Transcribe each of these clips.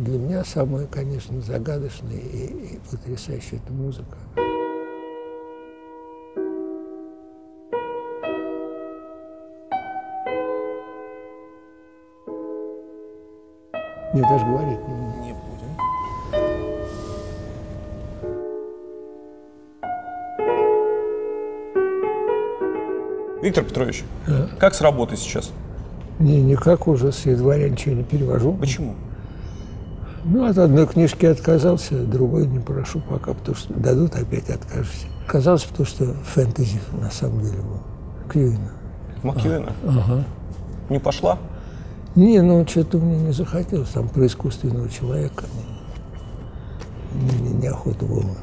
Для меня самое, конечно, загадочное и, и потрясающее – это музыка. Мне даже говорить не буду. Не будем. Виктор Петрович, как с работой сейчас? Не, никак уже с января ничего не перевожу. Почему? Ну, от одной книжки отказался, другой не прошу пока, потому что дадут, опять откажешься. Отказался, потому что фэнтези на самом деле был. Кьюина. Макьюэна? Ага. Не пошла? Не, ну что-то мне не захотелось, там про искусственного человека. Не, не, неохота было.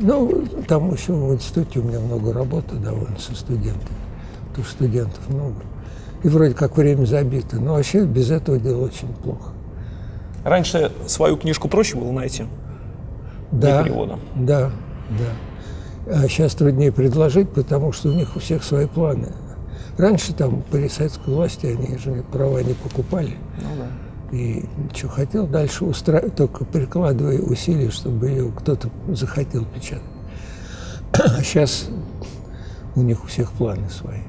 Ну, там еще в институте у меня много работы довольно со студентами. Потому что студентов много. И вроде как время забито. Но вообще без этого дело очень плохо. Раньше свою книжку проще было найти Да, для перевода. да, да. А сейчас труднее предложить, потому что у них у всех свои планы. Раньше там при советской власти они же права не покупали. Ну да. И что хотел, дальше устраивать, только прикладывая усилия, чтобы ее кто-то захотел печатать. А сейчас у них у всех планы свои.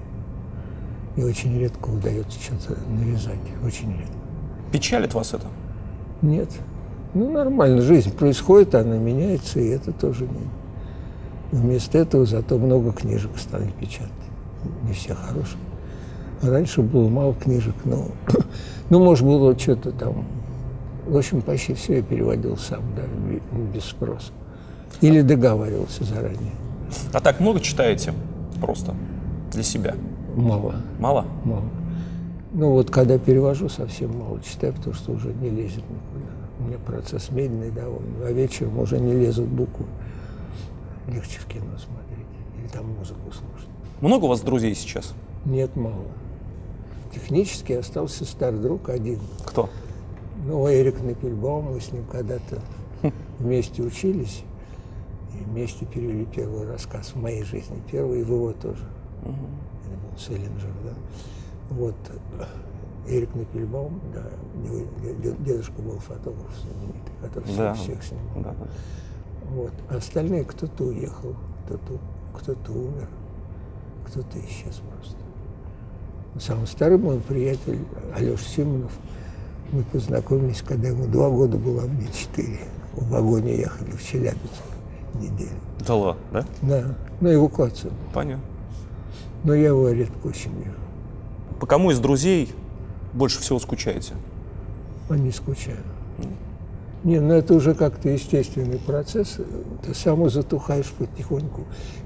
И очень редко удается что-то навязать. Очень редко. Печалит вас это? Нет. Ну, нормально, жизнь происходит, она меняется, и это тоже не... Вместо этого зато много книжек стали печатать. Не все хорошие. А раньше было мало книжек, но, ну, может, было что-то там... В общем, почти все я переводил сам, да, бе- без спроса. Или договаривался заранее. А так много читаете просто для себя? Мало, Мало? мало. Ну, вот когда перевожу, совсем мало читаю, потому что уже не лезет никуда. У меня процесс медленный довольно, а вечером уже не лезут буквы. Легче в кино смотреть или там музыку слушать. Много у вас друзей сейчас? Нет, мало. Технически остался старый друг один. Кто? Ну, Эрик Напельбаум, мы с ним когда-то вместе учились и вместе перевели первый рассказ в моей жизни. Первый и в его тоже. Это был Селлинджер, да. Вот. Эрик Напельбаум, да, дедушка был фотограф знаменитый, который Да. всех снимал. Да. Вот. А остальные кто-то уехал, кто-то, кто-то умер, кто-то исчез просто. Самый старый мой приятель Алеша Симонов, мы познакомились, когда ему два года было, а мне четыре. В вагоне ехали в Челябинск неделю. Да ладно, да? Да, на эвакуацию. Понятно. Но я его редко очень вижу. По кому из друзей больше всего скучаете? А не скучаю. Не, ну это уже как-то естественный процесс. Ты сам затухаешь потихоньку.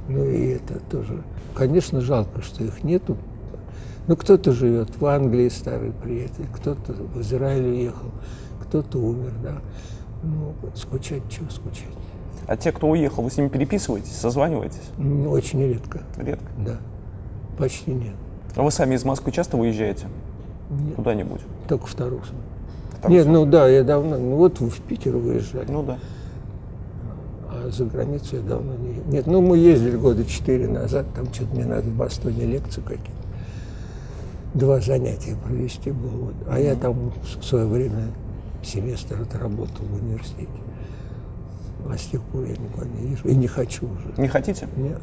Ну и это тоже. Конечно, жалко, что их нету. Ну, кто-то живет в Англии, старый приятель, кто-то в Израиль уехал, кто-то умер, да. Ну, скучать, чего скучать? А те, кто уехал, вы с ними переписываетесь, созваниваетесь? Ну, очень редко, Редко. да. Почти нет. А вы сами из Москвы часто выезжаете Нет, куда-нибудь? только в Тарусу. Нет, ну да, я давно, ну вот в Питер выезжали. Ну да. А за границу я давно не... Нет, ну мы ездили года четыре назад, там что-то мне надо в Бостоне лекции какие-то. Два занятия провести было. Вот. А я там в свое время семестр отработал в университете. А с тех пор я никуда не езжу. И не хочу уже. Не хотите? Нет.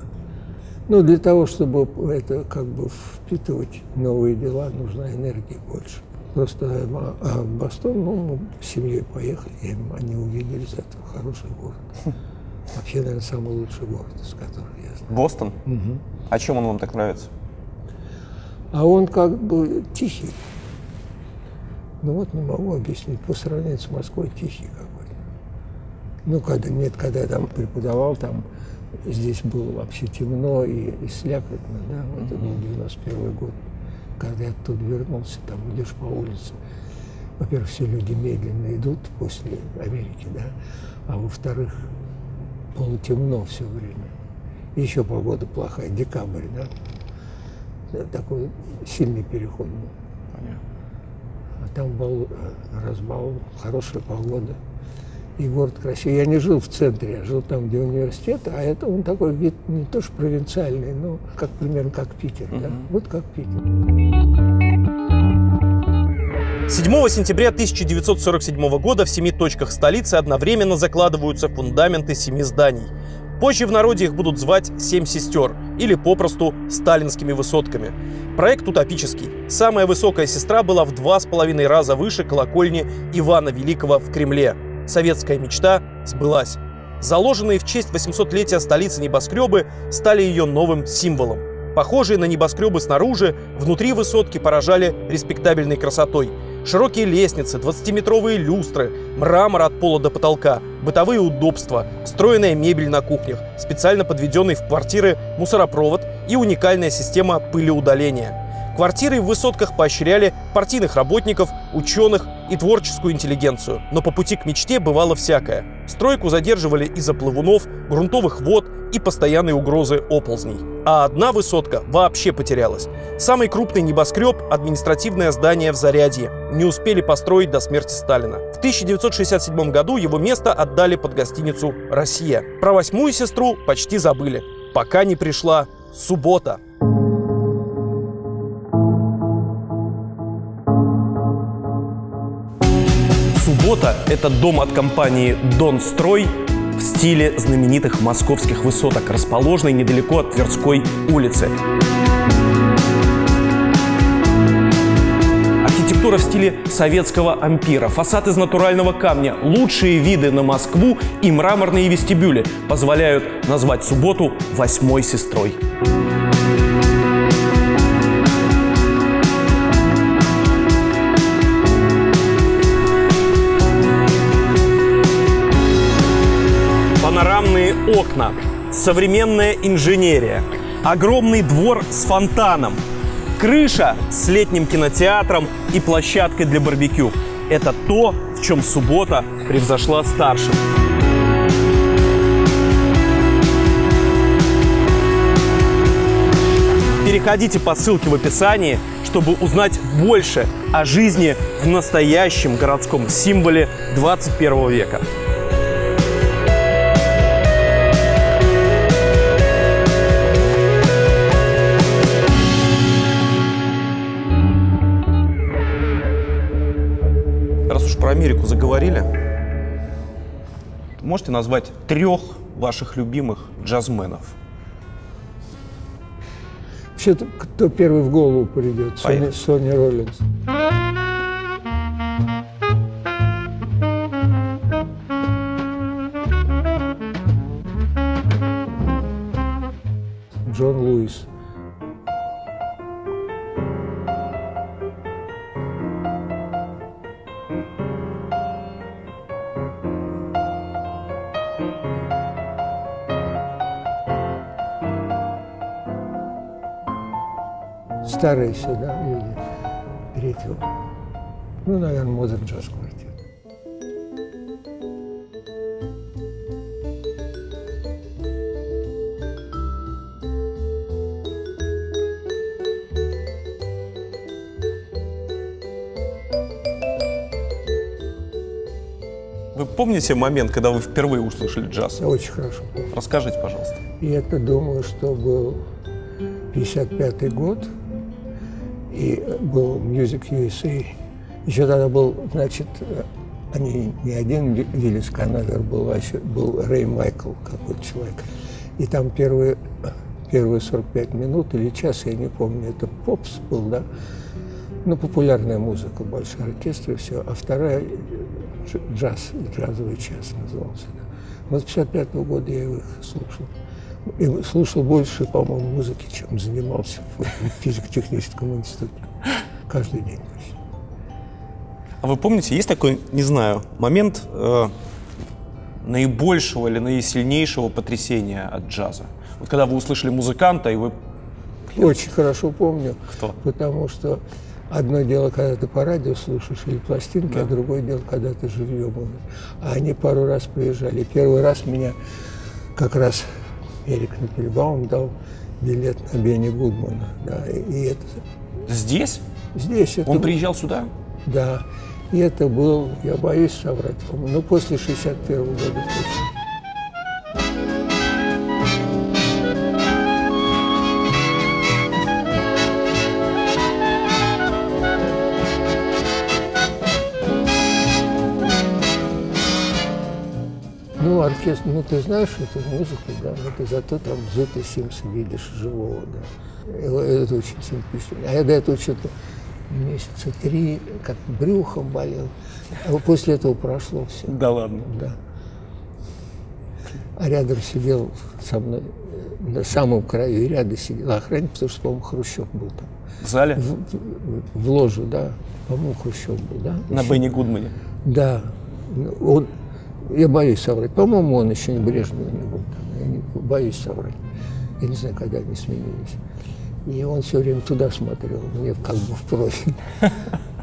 Ну, для того, чтобы это как бы впитывать новые дела, нужна энергия больше. Просто а, а в Бостон, ну, мы с семьей поехали, и они увидели из этого хороший город. Вообще, наверное, самый лучший город, из которых я знаю. Бостон? А чем он вам так нравится? А он как бы тихий. Ну вот не могу объяснить. По сравнению с Москвой тихий какой-то. Ну, когда нет, когда я там преподавал, там здесь было вообще темно и, и слякотно, да, вот это был 91 год. Когда я оттуда вернулся, там идешь по улице, во-первых, все люди медленно идут после Америки, да, а во-вторых, полутемно все время. Еще погода плохая, декабрь, да. Да, Такой сильный переход был. Понятно. А там был э, разбал, хорошая погода. И город красивый. Я не жил в центре, я жил там, где университет, а это он такой вид не то что провинциальный, но как примерно как Питер, да? Вот как Питер. 7 сентября 1947 года в семи точках столицы одновременно закладываются фундаменты семи зданий. Позже в народе их будут звать «Семь сестер» или попросту «сталинскими высотками». Проект утопический. Самая высокая сестра была в два с половиной раза выше колокольни Ивана Великого в Кремле. Советская мечта сбылась. Заложенные в честь 800-летия столицы небоскребы стали ее новым символом. Похожие на небоскребы снаружи, внутри высотки поражали респектабельной красотой. Широкие лестницы, 20-метровые люстры, мрамор от пола до потолка, бытовые удобства, встроенная мебель на кухнях, специально подведенный в квартиры мусоропровод и уникальная система пылеудаления – Квартиры в высотках поощряли партийных работников, ученых и творческую интеллигенцию. Но по пути к мечте бывало всякое. Стройку задерживали из-за плавунов, грунтовых вод и постоянной угрозы оползней. А одна высотка вообще потерялась. Самый крупный небоскреб – административное здание в Зарядье. Не успели построить до смерти Сталина. В 1967 году его место отдали под гостиницу «Россия». Про восьмую сестру почти забыли. Пока не пришла суббота. Суббота – это дом от компании «Донстрой» в стиле знаменитых московских высоток, расположенный недалеко от Тверской улицы. Архитектура в стиле советского ампира, фасад из натурального камня, лучшие виды на Москву и мраморные вестибюли позволяют назвать субботу восьмой сестрой. Окна, современная инженерия, огромный двор с фонтаном, крыша с летним кинотеатром и площадкой для барбекю. Это то, в чем суббота превзошла старших. Переходите по ссылке в описании, чтобы узнать больше о жизни в настоящем городском символе 21 века. Про Америку заговорили, можете назвать трех ваших любимых джазменов? Вообще-то, кто первый в голову придет? Сони, Сони Роллинс. Старые сюда люди третьего. Ну, наверное, Мозарт джаз квартет. Вы помните момент, когда вы впервые услышали джаз? Я очень хорошо. Расскажите, пожалуйста. И это, думаю, что был 55 год – и был Music USA. Еще тогда был, значит, они не один Виллис Канавер был, а был Рэй Майкл, какой-то человек. И там первые, первые 45 минут или час, я не помню, это попс был, да, ну, популярная музыка, большой оркестр и все. А вторая джаз, джазовый час назывался. Да. Вот с 55 -го года я их слушал. И слушал больше, по-моему, музыки, чем занимался в физико-техническом институте. Каждый день. А вы помните, есть такой, не знаю, момент э, наибольшего или наисильнейшего потрясения от джаза? Вот когда вы услышали музыканта, и вы... Очень хорошо помню. Кто? Потому что одно дело, когда ты по радио слушаешь или пластинки, да. а другое дело, когда ты живьем. А они пару раз приезжали. Первый раз меня как раз Эрик Напельбаум дал билет на Бенни Гудмана. Да, и это... Здесь? Здесь. Это... Он приезжал сюда? Да. И это был, я боюсь соврать, ну, после 61 -го года точно. Оркестр, ну ты знаешь эту музыку, да, но ты зато там Зута Симса видишь живого, да. Это очень симпатично. А я до этого что-то месяца три как брюхом болел. А после этого прошло все. Да ладно? Да. А рядом сидел со мной, на самом краю и рядом сидел охранник, потому что, по-моему, Хрущев был там. В зале? В, в, в ложу, да. По-моему, Хрущев был, да? На Бенни Гудмане? Да. Он, я боюсь соврать. По-моему, он еще не Брежнев не был. Я не, боюсь соврать. Я не знаю, когда они сменились. И он все время туда смотрел, мне как бы в профиль.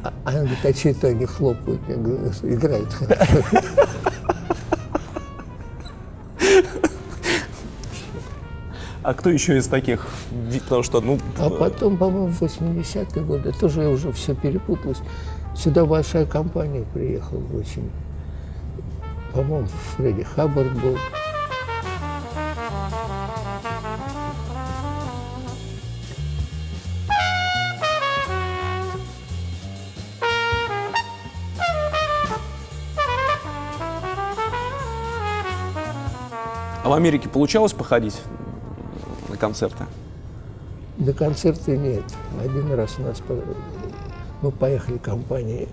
А, он говорит, а что это они хлопают? Я говорю, играют хорошо. А кто еще из таких? Потому что, ну... А потом, по-моему, в 80-е годы, тоже уже все перепуталось. Сюда большая компания приехала очень. По-моему, Фредди Хаббард был. А в Америке получалось походить на концерты? На концерты нет. Один раз у нас мы поехали компанией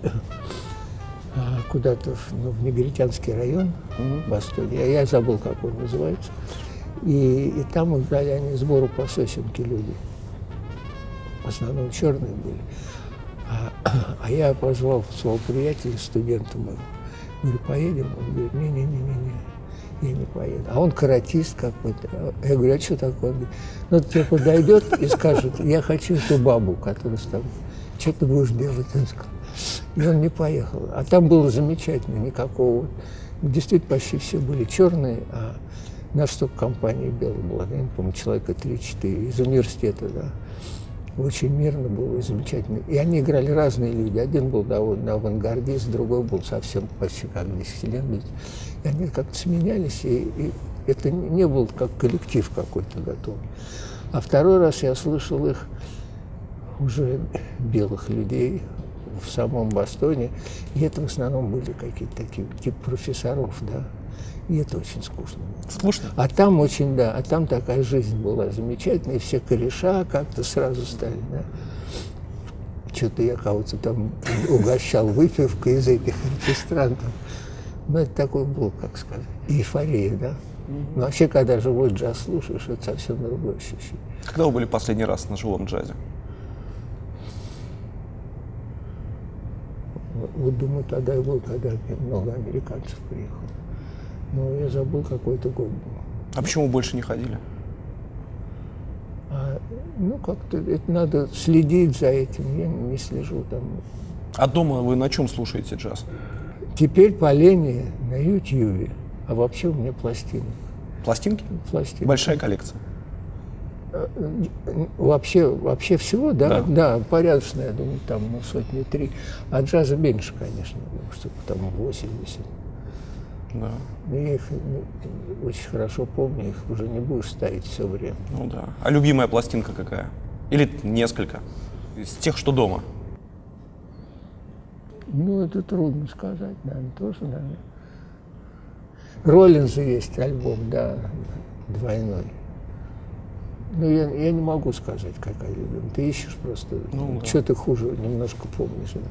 куда-то в, ну, в Негритянский район в Эстонии. Я, я забыл, как он называется. И, и там играли они сбору по сосенке люди. В основном черные были. А, а я позвал своего приятеля, студента моего. Говорю, поедем? Он говорит, не-не-не-не я не поеду. А он каратист какой-то. Я говорю, а что такое? Он говорит, ну, тебе подойдет и скажет, я хочу эту бабу, которая с тобой. Что ты будешь делать? Он сказал. И он не поехал. А там было замечательно, никакого. Действительно, почти все были черные, а наша только компания белая была. Я не помню, человека 3-4 из университета, да. Очень мирно было замечательно. И они играли разные люди. Один был довольно авангардист, другой был совсем почти как десятилетний. И они как-то сменялись, и, и это не был как коллектив какой-то готов. А второй раз я слышал их уже белых людей в самом Бостоне, и это в основном были какие-то такие типа профессоров, да. И это очень скучно. Скучно? А там очень, да, а там такая жизнь была замечательная, и все кореша как-то сразу стали, да. Что-то я кого-то там угощал выпивкой из этих ресторантов. Ну, это такой был, как сказать, эйфория, да. Но вообще, когда живой джаз слушаешь, это совсем другое ощущение. Когда вы были последний раз на живом джазе? Вот думаю, тогда и был, когда много американцев приехало. Но я забыл, какой это год был. А почему больше не ходили? А, ну, как-то это надо следить за этим. Я не слежу там. А дома вы на чем слушаете джаз? Теперь по лени на Ютьюбе. А вообще у меня пластины. Пластинки? Пластинки. Большая коллекция. Э, вообще, вообще всего, да, да, да порядочно, я думаю, там ну, сотни три. А джаза меньше, конечно, что там 80. Да. Но я их ну, очень хорошо помню, их уже не будешь ставить все время. Ну да. А любимая пластинка какая? Или несколько? Из тех, что дома? Ну, это трудно сказать, наверное, тоже, наверное. Роллинза есть альбом, да, двойной. Ну, я, я не могу сказать, какая любимая. Ты ищешь просто, ну, да. что ты хуже немножко помнишь. Да.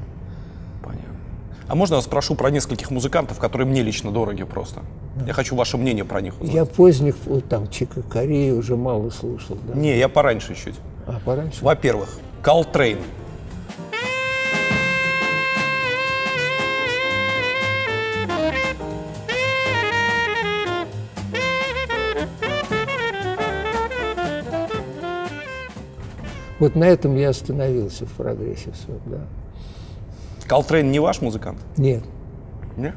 Понятно. А можно я спрошу про нескольких музыкантов, которые мне лично дороги просто? Да. Я хочу ваше мнение про них узнать. Я поздних, вот там, Чика Кореи уже мало слушал. Да. Не, я пораньше чуть. А, пораньше? Во-первых, Колтрейн. Вот на этом я остановился в прогрессе своем, да. Колтрейн не ваш музыкант? Нет. Нет?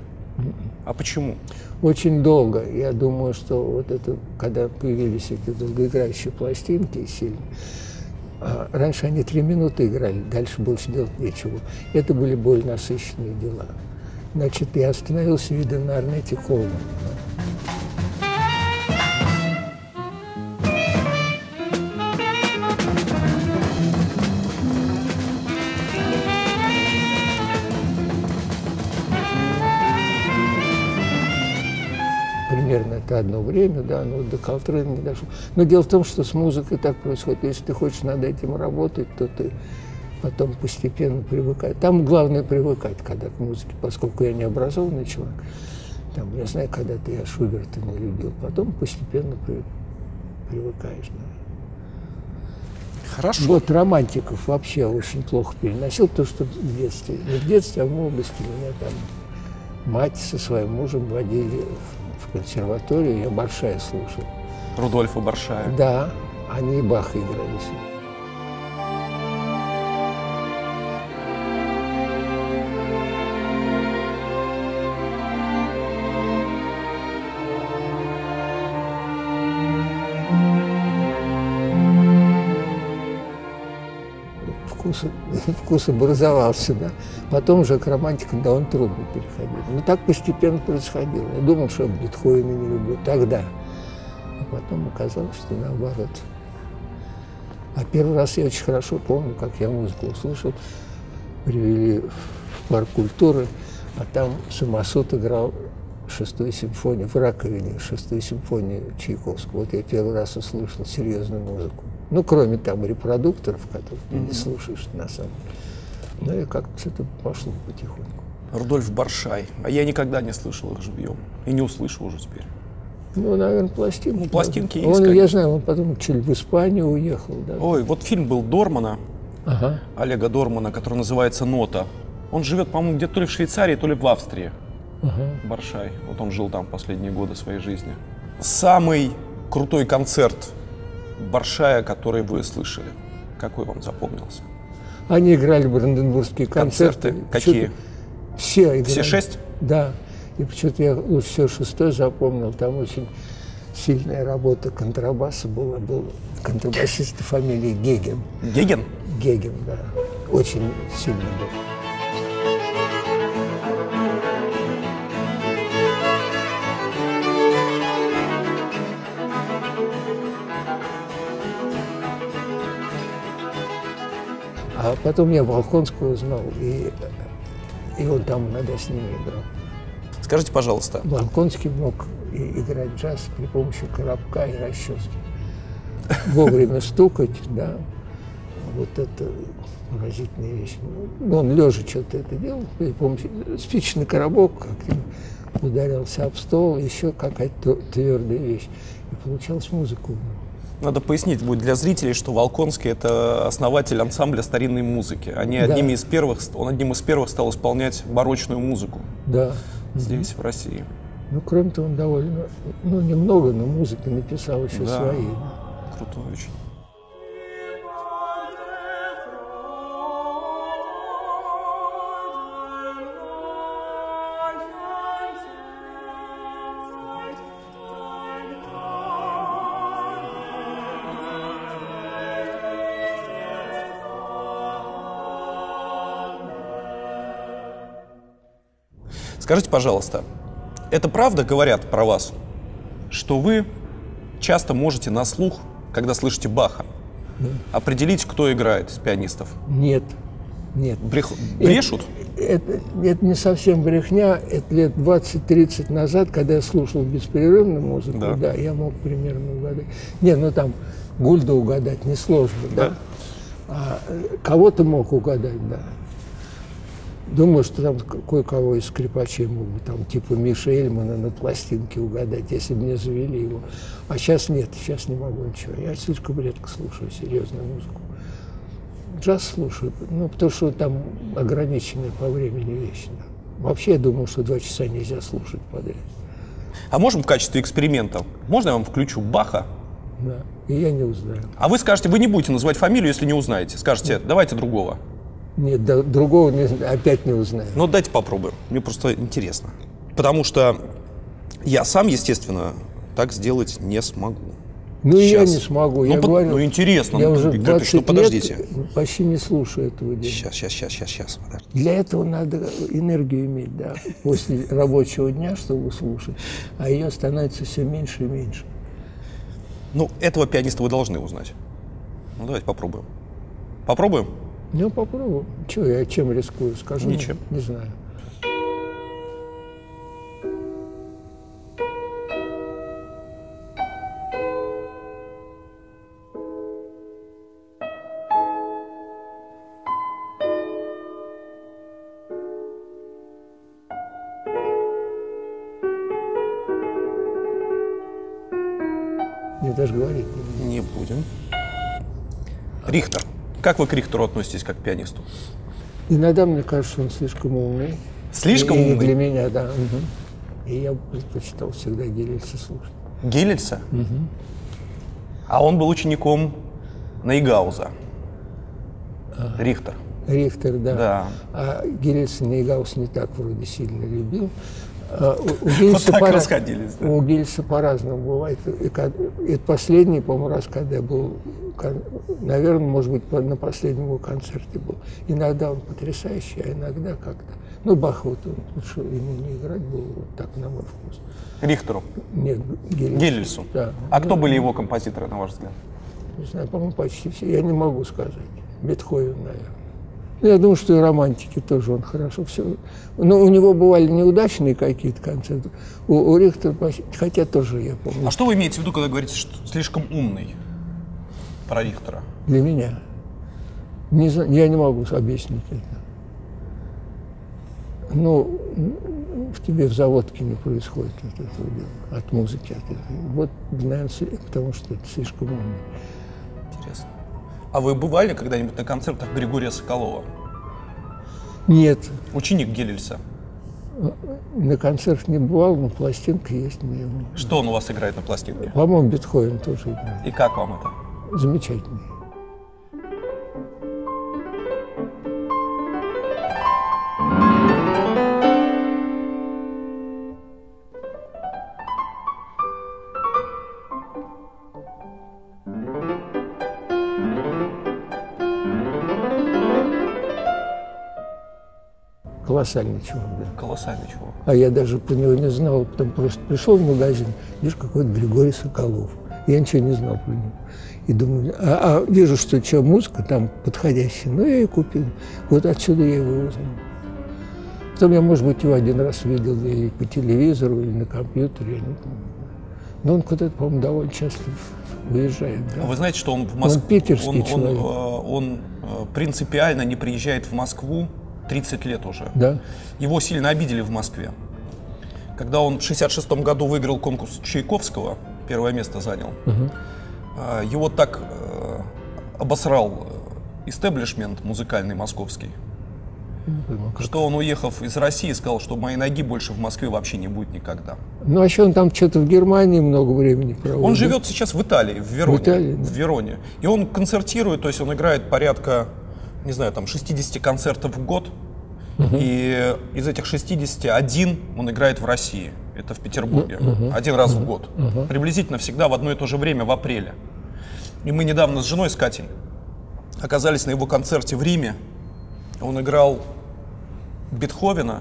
А почему? Очень долго. Я думаю, что вот это, когда появились эти долгоиграющие пластинки сильно, а раньше они три минуты играли, дальше больше делать нечего. Это были более насыщенные дела. Значит, я остановился, видно, на Арнете Колман. Одно время, да, но до Колтрана не дошел. Но дело в том, что с музыкой так происходит. Если ты хочешь над этим работать, то ты потом постепенно привыкаешь. Там главное привыкать, когда к музыке, поскольку я не образованный человек. Там, я знаю, когда-то я Шуберта не любил, потом постепенно при, привыкаешь. Да. Хорошо. Вот романтиков вообще очень плохо переносил, то, что в детстве. Не в детстве, а в молодости меня там мать со своим мужем водили в консерваторию, я Баршая слушал. Рудольфа Баршая. Да, они и Баха играли с ним. Вкус, образовался, да. Потом уже к романтикам довольно трудно переходить. Но так постепенно происходило. Я думал, что Бетховена не люблю тогда. А потом оказалось, что наоборот. А первый раз я очень хорошо помню, как я музыку услышал. Привели в парк культуры, а там самосуд играл шестую симфонию, в раковине шестую симфонию Чайковского. Вот я первый раз услышал серьезную музыку. Ну, кроме там репродукторов, которых ты не слушаешь на самом деле. Ну, и как-то что-то пошло потихоньку. Рудольф Баршай. А я никогда не слышал их живьем. И не услышу уже теперь. Ну, наверное, пластинки. Ну, пластинки он, есть, Я конечно. знаю, он потом чуть в Испанию уехал, да. Ой, вот фильм был Дормана, Ага. Олега Дормана, который называется «Нота». Он живет, по-моему, где-то то ли в Швейцарии, то ли в Австрии. Ага. Баршай. Вот он жил там последние годы своей жизни. Самый крутой концерт Баршая, который вы слышали. Какой вам запомнился? Они играли бранденбургские концерты. Концерты? Какие? Все играли. Все шесть? Да. И почему-то я лучше всего шестой запомнил. Там очень сильная работа контрабаса была. Был контрабасист фамилии Геген. Геген? Геген, да. Очень сильно был. Потом я Волконского знал, и, и он там иногда с ними играл. Скажите, пожалуйста, Волконский мог и- играть джаз при помощи коробка и расчески. Вовремя стукать, да. Вот это поразительная вещь. Ну, он лежа что-то это делал, при помощи спичечный коробок как ударился об стол, еще какая-то твердая вещь. И получалась музыка. у него. Надо пояснить будет для зрителей, что Волконский это основатель ансамбля старинной музыки. Они Да. одними из первых, он одним из первых стал исполнять барочную музыку Да. здесь, в России. Ну, кроме того, он довольно, ну, немного, но музыки написал еще Да. свои. Крутой очень. Скажите, пожалуйста, это правда говорят про вас, что вы часто можете на слух, когда слышите Баха, определить, кто играет из пианистов? Нет, нет. Брех- Брешут? Это, это не совсем брехня. Это лет 20-30 назад, когда я слушал беспрерывно музыку, Да. да. я мог примерно угадать. Не, ну там Гульда угадать несложно, да. Да. А э, кого-то мог угадать, да. Думаю, что там кое-кого из скрипачей мог бы, там, типа Миши Эльмана на пластинке угадать, если бы мне завели его. А сейчас нет, сейчас не могу ничего. Я слишком редко слушаю серьезную музыку. Джаз слушаю, ну, потому что там ограниченная по времени вещь. да. Вообще, я думал, что два часа нельзя слушать подряд. А можем в качестве эксперимента? Можно я вам включу Баха? Да. И я не узнаю. А вы скажете, вы не будете называть фамилию, если не узнаете. Скажете, давайте другого. Нет, да- другого не опять не узнаю. Ну, дайте попробуем. Мне просто интересно. Потому что я сам, естественно, так сделать не смогу. Ну, и я Сейчас. не смогу. Ну, я по- говорю, ну, интересно. Я Ну, уже Виктор 20 Петрович, ну, подождите. лет почти не слушаю этого дела. Сейчас, сейчас, сейчас, сейчас, сейчас. Для этого надо энергию иметь, да, после рабочего дня, чтобы слушать. А ее становится все меньше и меньше. Ну, этого пианиста вы должны узнать. Ну, давайте попробуем. Попробуем? Ну, попробую. Чего я чем рискую, скажу? Ничем. Не знаю. Мне даже говорить. Не будем. Рихтер. Как вы к Рихтеру относитесь как к пианисту? Иногда мне кажется, он слишком умный. Слишком и, и умный? для меня, да. мгм. И я предпочитал всегда Гелельса слушать. Гелельса? А он был учеником Нейгауза. Рихтер. Рихтер, да. Да. А Гельса Нейгаус не так вроде сильно любил. А у, Гельса так пора- да. У Гельса по-разному бывает. И последний, по-моему, раз, когда я был, наверное, может быть, на последнем его концерте был. Иногда он потрясающий, а иногда как-то... Ну, Бах вот он, лучше ему не играть было, вот так, на мой вкус. Рихтеру. Нет, Гельс. Гелельсу. Да. А кто были его композиторы, на ваш взгляд? Не знаю, по-моему, почти все. Я не могу сказать. Бетховен, наверное. Ну, Я думаю, что и романтики тоже он хорошо все. Но у него бывали неудачные какие-то концерты. У, у Рихтера, хотя тоже я помню, А что вы имеете в виду, когда говорите, что слишком умный про Рихтера? для меня. Не знаю, я не могу объяснить это. Ну, в тебе в заводке не происходит от этого дела, от музыки. От этого. Вот, наверное, потому что это слишком умный. Интересно. А вы бывали когда-нибудь на концертах Григория Соколова? Нет, Ученик Гелельса. на концерт не бывал, но пластинка есть на его. Что он у вас играет на пластинке? По-моему, Бетховен тоже играет. И как вам это? Замечательный. Колоссальный чувак, да. Колоссальный чувак. А я даже про него не знал. Потом просто пришел в магазин, видишь, какой-то Григорий Соколов. Я ничего не знал про него. И думаю, а, а вижу, что что, музыка там подходящая. Ну, я и купил. Вот отсюда я его узнал. Потом я, может быть, его один раз видел или по телевизору, или на компьютере, я не помню. Но он куда-то, по-моему, довольно часто выезжает. Да? Вы знаете, что он в Москве... Он питерский он, он, человек. э, он, э, принципиально не приезжает в Москву 30 лет уже. Да? Его сильно обидели в Москве. Когда он в 66 году выиграл конкурс Чайковского, первое место занял, э, его так э, обосрал э, истеблишмент музыкальный московский, как. что он, уехав из России, сказал, что моей ноги больше в Москве вообще не будет никогда. Ну, а еще он там что-то в Германии много времени проводит. Он живет сейчас в Италии, в Вероне. В Италии, да. в Вероне. И он концертирует, то есть он играет порядка, не знаю, там 60 концертов в год. И из этих 60 один он играет в России. Это в Петербурге. Один раз в год. Приблизительно всегда в одно и то же время, в апреле. И мы недавно с женой, с Катей, оказались на его концерте в Риме. Он играл Бетховена,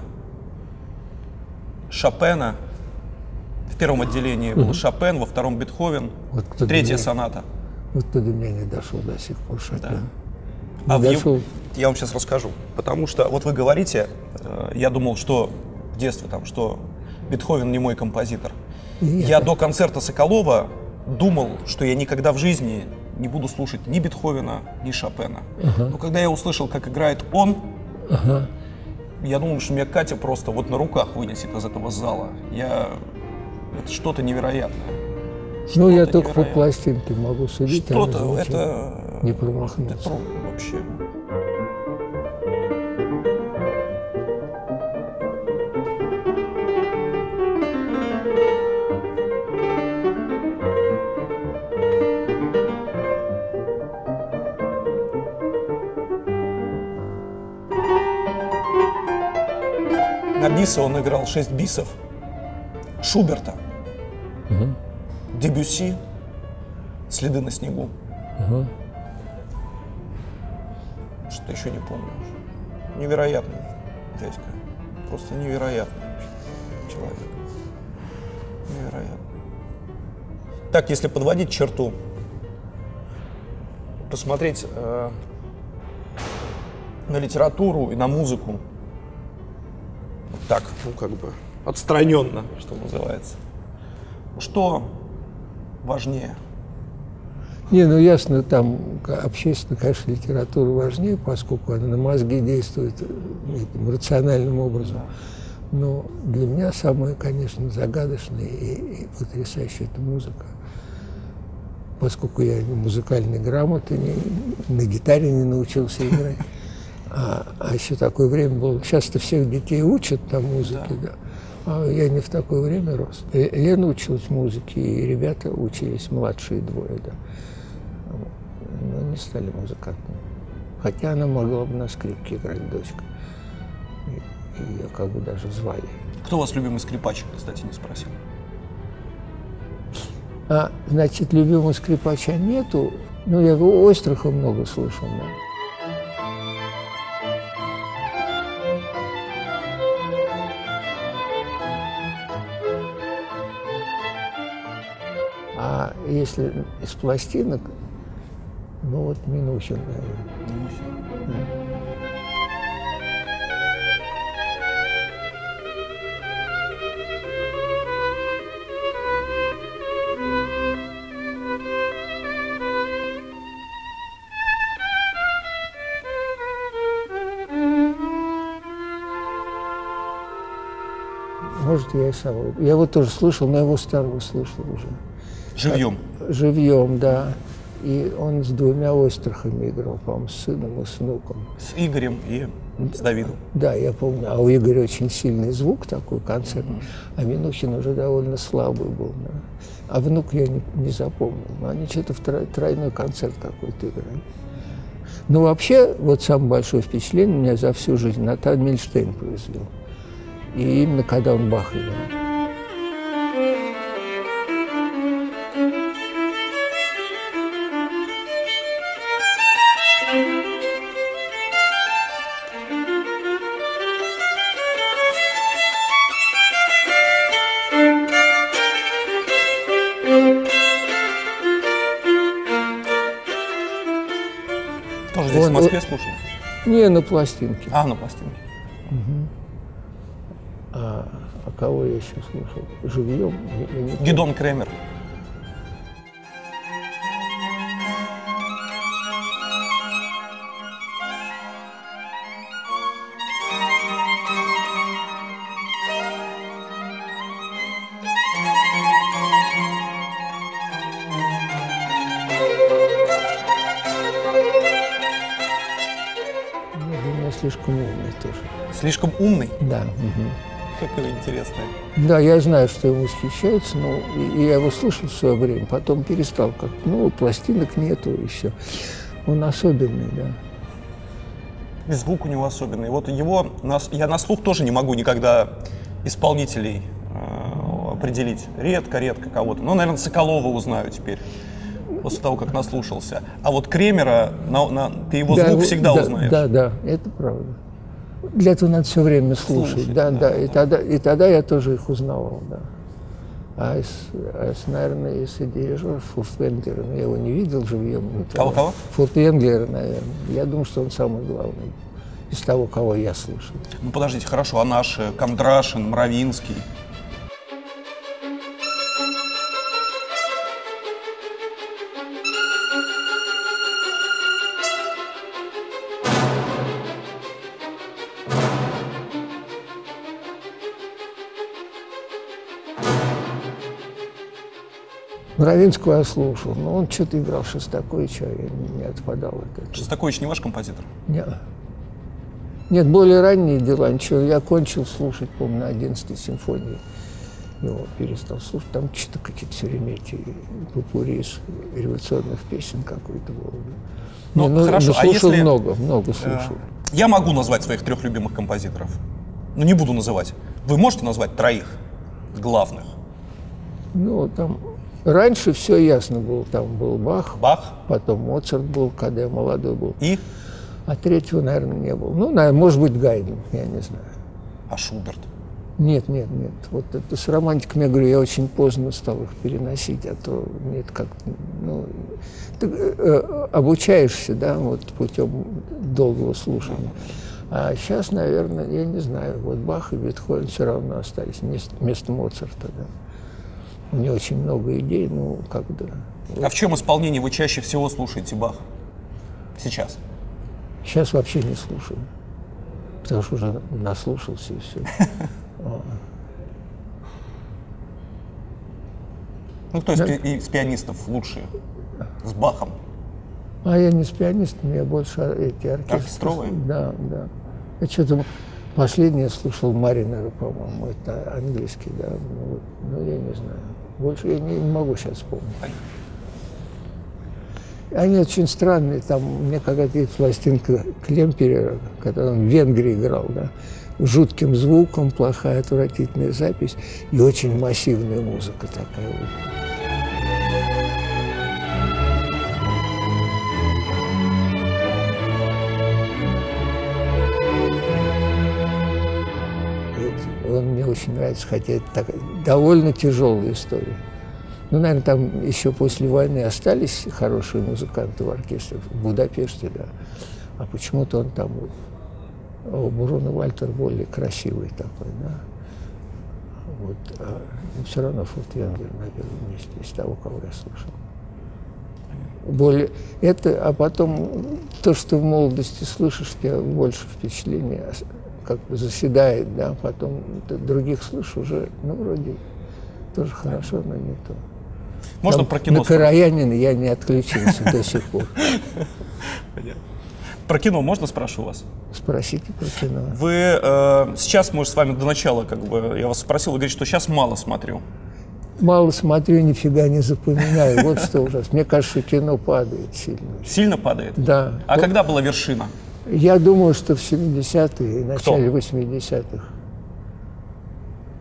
Шопена. В первом отделении был Шопен, во втором Бетховен, Вот третья меня- соната. Вот до меня не дошел до сих пор Шопен. А в ев- дошел. Я вам сейчас расскажу. Потому что вот вы говорите, э, я думал, что в детстве там, что Бетховен не мой композитор. Нет. Я до концерта Соколова думал, что я никогда в жизни не буду слушать ни Бетховена, ни Шопена. Но когда я услышал, как играет он, я думал, что меня Катя просто вот на руках вынесет из этого зала. Я... Это что-то невероятное. Ну, я только по невероятное. пластинке могу судить. она Что-то, это... не промахнуться. Это вообще... На биса он играл 6 бисов. Шуберта. Дебюси. Следы на снегу. Что еще не помню. уже. Невероятный дядька. Просто невероятный человек. Невероятный. Так, если подводить черту, посмотреть э, на литературу и на музыку, вот так, ну как бы отстраненно, что называется. Что важнее? Не, ну ясно, там общественно, конечно, литература важнее, поскольку она на мозги действует э, этим рациональным образом. Но для меня самое, конечно, загадочное и, и потрясающее – это музыка. поскольку я музыкальной грамоты не, на гитаре не научился играть. А, а еще такое время было. Сейчас-то всех детей учат на музыке, да. да. А я не в такое время рос. Лена училась музыке, и ребята учились, младшие двое, да. Не стали музыкантами. Хотя она могла бы на скрипке играть, дочка. Ее как бы даже звали. Кто у вас любимый скрипач, кстати, не спросил? А, значит, любимого скрипача нету. Ну, я его Ойстраха много слушал, да. А если из пластинок, ну вот Минухин, наверное. Минухин. Да. Может, я и сам. Я его тоже слышал, но его старого слышал уже. Живьем? Живьем, да. И он с двумя Ойстрахами играл, по-моему, с сыном и с внуком. С Игорем и с Давидом? Да, я помню. А у Игоря очень сильный звук такой mm-hmm. а Минухин уже довольно слабый был. Да. А внук я не, не запомнил. Но они что-то в тройной концерт какой-то играли. Ну, вообще, вот самое большое впечатление у меня за всю жизнь Натан Мильштейн произвел. И именно когда он Бах играл. На пластинке. А, на пластинке. Угу. А, а кого я еще слушал? Живьем? Гидон Кремер. Слишком умный? Да. Угу. Какое интересное. Да, я знаю, что ему восхищается, но я его слушал в свое время, потом перестал. Как, ну, пластинок нету и все. Он особенный, да. И звук у него особенный. Вот его, я на слух тоже не могу никогда исполнителей э, определить. Редко-редко кого-то. Ну, наверное, Соколова узнаю теперь после того, как наслушался. А вот Кремера, на, на, ты его да, звук всегда да, узнаешь. Да, да, это правда. Для этого надо все время слушать. слушать да, да, да. И, тогда, и тогда я тоже их узнавал, да. А, из, а из, наверное, если дирижер Фуртвенглера, я его не видел живьем. Кого-кого? Фуртвенглера, наверное. Я думаю, что он самый главный из того, кого я слышал. Ну, подождите, хорошо, а наши? Кондрашин, Мравинский? Боровинского я слушал, но он что-то играл Шостаковича, я не отпадал от этого. Шостакович не ваш композитор? Нет. Нет, более ранние дела, ничего. Я кончил слушать, помню, на 11 симфонии. Его перестал слушать. Там что-то какие-то все время эти попури из революционных песен какой-то был. Ну, ну, хорошо, а слушал а если... много, много слушал. Э, я могу назвать своих трех любимых композиторов. Но не буду называть. Вы можете назвать троих главных? Ну, там Раньше все ясно было. Там был Бах, Бах. потом Моцарт был, когда я молодой был. И? А третьего, наверное, не было. Ну, наверное, может быть, Гайден, я не знаю. А Шуберт? Нет, нет, нет. Вот это с романтиками, я говорю, я очень поздно стал их переносить, а то нет, как, ну, ты э, обучаешься, да, вот путем долгого слушания. А сейчас, наверное, я не знаю, вот Бах и Бетховен все равно остались вместо, вместо Моцарта, да. У меня очень много идей, ну, как бы. А в чем исполнении вы чаще всего слушаете Бах? Сейчас? Сейчас вообще не слушаю. Потому что уже наслушался и все. Ну, кто из, из пианистов лучшие? С Бахом? А я не с пианистом, я больше эти оркестры. Оркестровые? Да, да. Я что-то последнее слушал Маринера, по-моему, это английский, да. Ну, вот, ну, я не знаю. Больше я не, могу сейчас вспомнить. Они очень странные. Там у меня какая-то есть пластинка который он в Венгрии играл, да. Жутким звуком, плохая, отвратительная запись и очень массивная музыка такая. Очень нравится, хотя это так, довольно тяжелая история. Ну, наверное, там еще после войны остались хорошие музыканты в оркестре, в Будапеште, да. А почему-то он там, о, Бруно Вальтер более красивый такой, да. Вот, а, все равно Фуртвенгер на первом из того, кого я слушал. Более, это, а потом то, что в молодости слышишь, тебя больше впечатления как бы заседает, да, потом других слышишь уже, ну, вроде тоже хорошо, но не то. Можно Там, про кино? На Караянина я не отключился до сих пор. Понятно. Про кино можно спрашиваю вас? Спросите про кино. Вы э, сейчас, может, с вами до начала, как бы, я вас спросил, вы говорите, что сейчас мало смотрю. Мало смотрю, нифига не запоминаю. Вот что ужасно. Мне кажется, кино падает сильно. Сильно падает? Да. А вот. когда была вершина? Я думаю, что в 70-е и начале 80-х.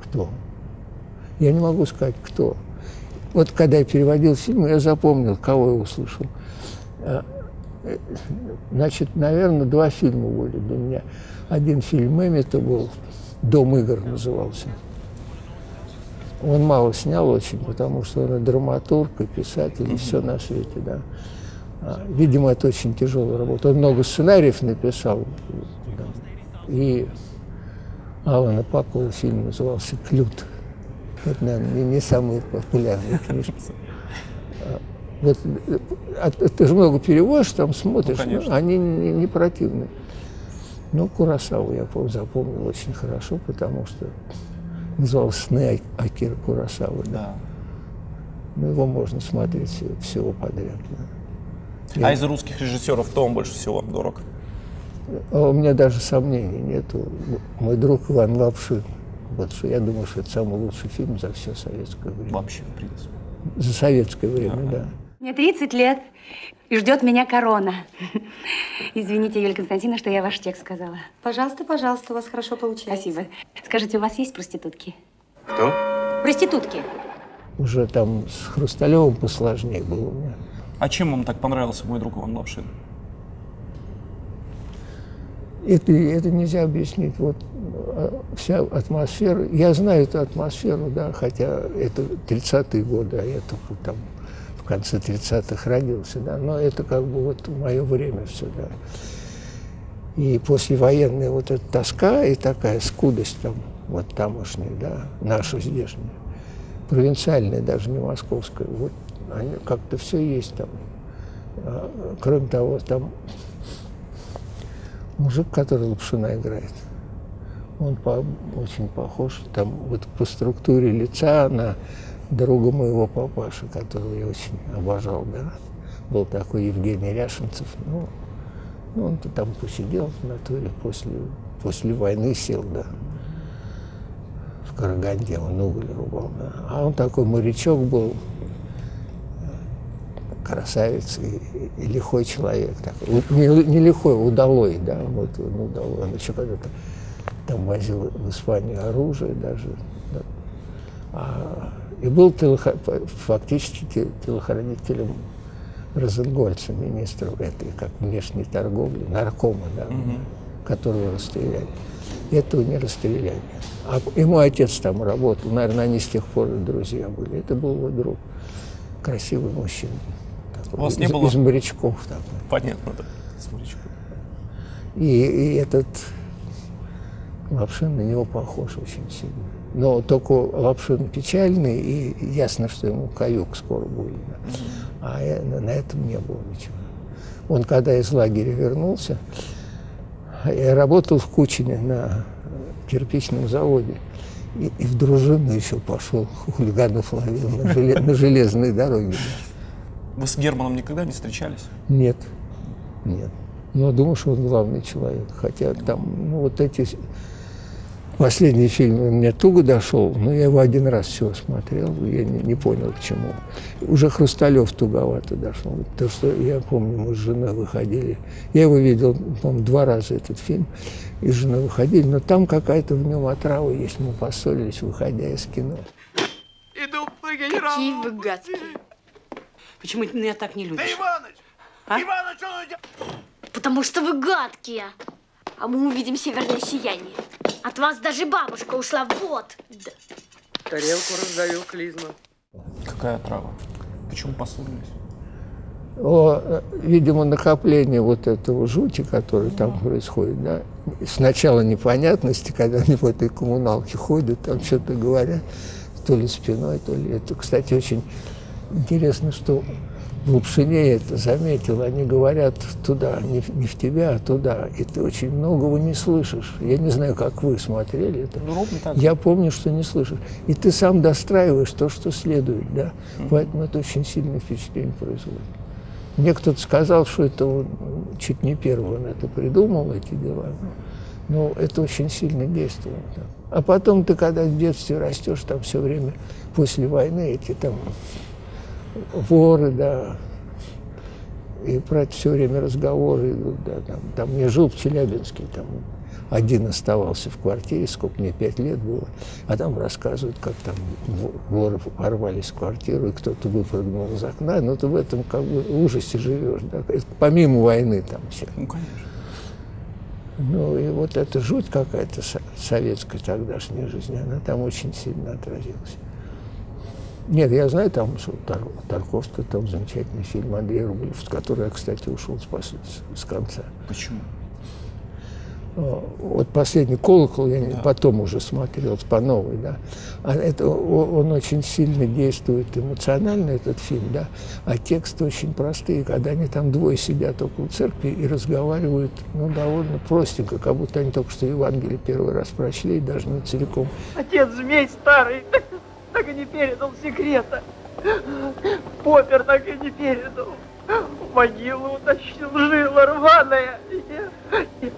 Кто? Я не могу сказать, кто. Вот когда я переводил фильм, я запомнил, кого я услышал. Э, значит, наверное, два фильма были для меня. Один фильм Эммета был, «Дом игр» назывался. Он мало снял очень, потому что он и драматург, и писатель, и все на свете, да. А, видимо, это очень тяжелая работа. Он много сценариев написал. И Алана Пакова фильм назывался «Клют». Это, наверное, не самая популярная книжка. Вот, а, ты же много переводишь, там смотришь, ну, ну, они не, не противные. Ну, Курасаву я запомнил очень хорошо, потому что назывался «Сны Акира Курасавы». Да. да. Ну, его можно смотреть всего подряд. Да. А из русских режиссеров кто вам больше всего дорог? А у меня даже сомнений нету. Мой друг Иван Лапшин. Вот что я думаю, что это самый лучший фильм за все советское время. Вообще, в принципе. За советское время, ага. да. Мне 30 лет, и ждет меня корона. Извините, Юлия Константиновна, что я ваш текст сказала. Пожалуйста, пожалуйста, у вас хорошо получается. Спасибо. Скажите, у вас есть проститутки? Кто? Проститутки. Уже там с Хрусталевым посложнее было у меня. А чем вам так понравился мой друг Иван Лапшин? Это, это нельзя объяснить. Вот а, вся атмосфера, я знаю эту атмосферу, да, хотя это 30-е годы, а я только там в конце 30-х родился, да, но это как бы вот мое время все, да. И послевоенная вот эта тоска и такая скудость там, вот тамошняя, да, наша здешняя, провинциальная, даже не московская, вот как-то все есть там. А, кроме того, там мужик, который Лапшина играет, он по, очень похож там вот по структуре лица на друга моего папаши, которого я очень обожал, да. Был такой Евгений Ряшенцев. Ну, ну он-то там посидел в натуре после, после войны сел, да. В Караганде он уголь рубал, да. А он такой морячок был, красавец и, и лихой человек. Такой. Не, не лихой, удалой, да, вот он удалой. Он еще когда-то там возил в Испанию оружие даже. Да. А, и был телохо, фактически телохранителем Розенгольца, министра этой, как внешней торговли, наркома, да, угу. которого расстреляли. Этого не расстреляли. А и мой отец там работал, наверное, они с тех пор друзья были. Это был его друг, красивый мужчина. У вас не из, было... Из морячков. Так. Понятно, да. Из морячков. И, и этот Лапшин на него похож очень сильно. Но только Лапшин печальный, и ясно, что ему каюк скоро будет. А на этом не было ничего. Он, когда из лагеря вернулся, я работал в Кучине на кирпичном заводе. И, и в дружину еще пошел, хулиганов ловил на, желез, на железной дороге. Вы с Германом никогда не встречались? Нет, нет. Но думаю, что он главный человек. Хотя там, ну, вот эти Последний фильм мне туго дошел, но я его один раз всего смотрел, я не, не понял, к чему. Уже Хрусталев туговато дошел, потому что я помню, мы с женой выходили. Я его видел, по-моему, два раза этот фильм, и с женой выходили, но там какая-то в нем отрава есть, мы поссорились, выходя из кино. Иду по генералу. Какие вы гадкие. Почему ты меня так не любишь? Да Иваныч! А? Иваныч, он идет! Потому что вы гадкие. А мы увидим северное сияние. От вас даже бабушка ушла. Вот. Да. Тарелку раздавил клизма. Какая трава? Почему поссорились? О, э, видимо, накопление вот этого жути, который там происходит, да, сначала непонятности, когда они в этой коммуналке ходят, там что-то говорят, то ли спиной, то ли это. Кстати, очень интересно, что Лапшине это заметил, они говорят туда, не в, не в тебя, а туда, и ты очень многого не слышишь. Я не знаю, как вы смотрели это. Ну, ровно так. Я помню, что не слышишь. И ты сам достраиваешь то, что следует, да. Поэтому это очень сильное впечатление производит. Мне кто-то сказал, что это он чуть не первый он это придумал, эти дела. Но это очень сильно действовало. Да. А потом ты, когда в детстве растешь, там все время после войны эти там воры, да, и про это все время разговоры идут, да, там, там я жил в Челябинске, там один оставался в квартире, сколько мне, пять лет было, а там рассказывают, как там воры ворвались в квартиру, и кто-то выпрыгнул из окна, ну ты в этом как бы ужасе живешь, да, помимо войны там все. Ну, конечно. Ну и вот эта жуть какая-то советская тогдашняя жизнь, она там очень сильно отразилась. Нет, я знаю, там Тар, Тарковский, там замечательный фильм Андрей Рублев, с которого я, кстати, ушел с, с, конца. Почему? Вот последний колокол я да. потом уже смотрел по новой, да. А это он очень сильно действует эмоционально этот фильм, да. А тексты очень простые, когда они там двое сидят около церкви и разговаривают, ну довольно простенько, как будто они только что Евангелие первый раз прочли, даже не целиком. Отец змей старый так и не передал секрета. Попер так и не передал. В могилу утащил, жила рваная.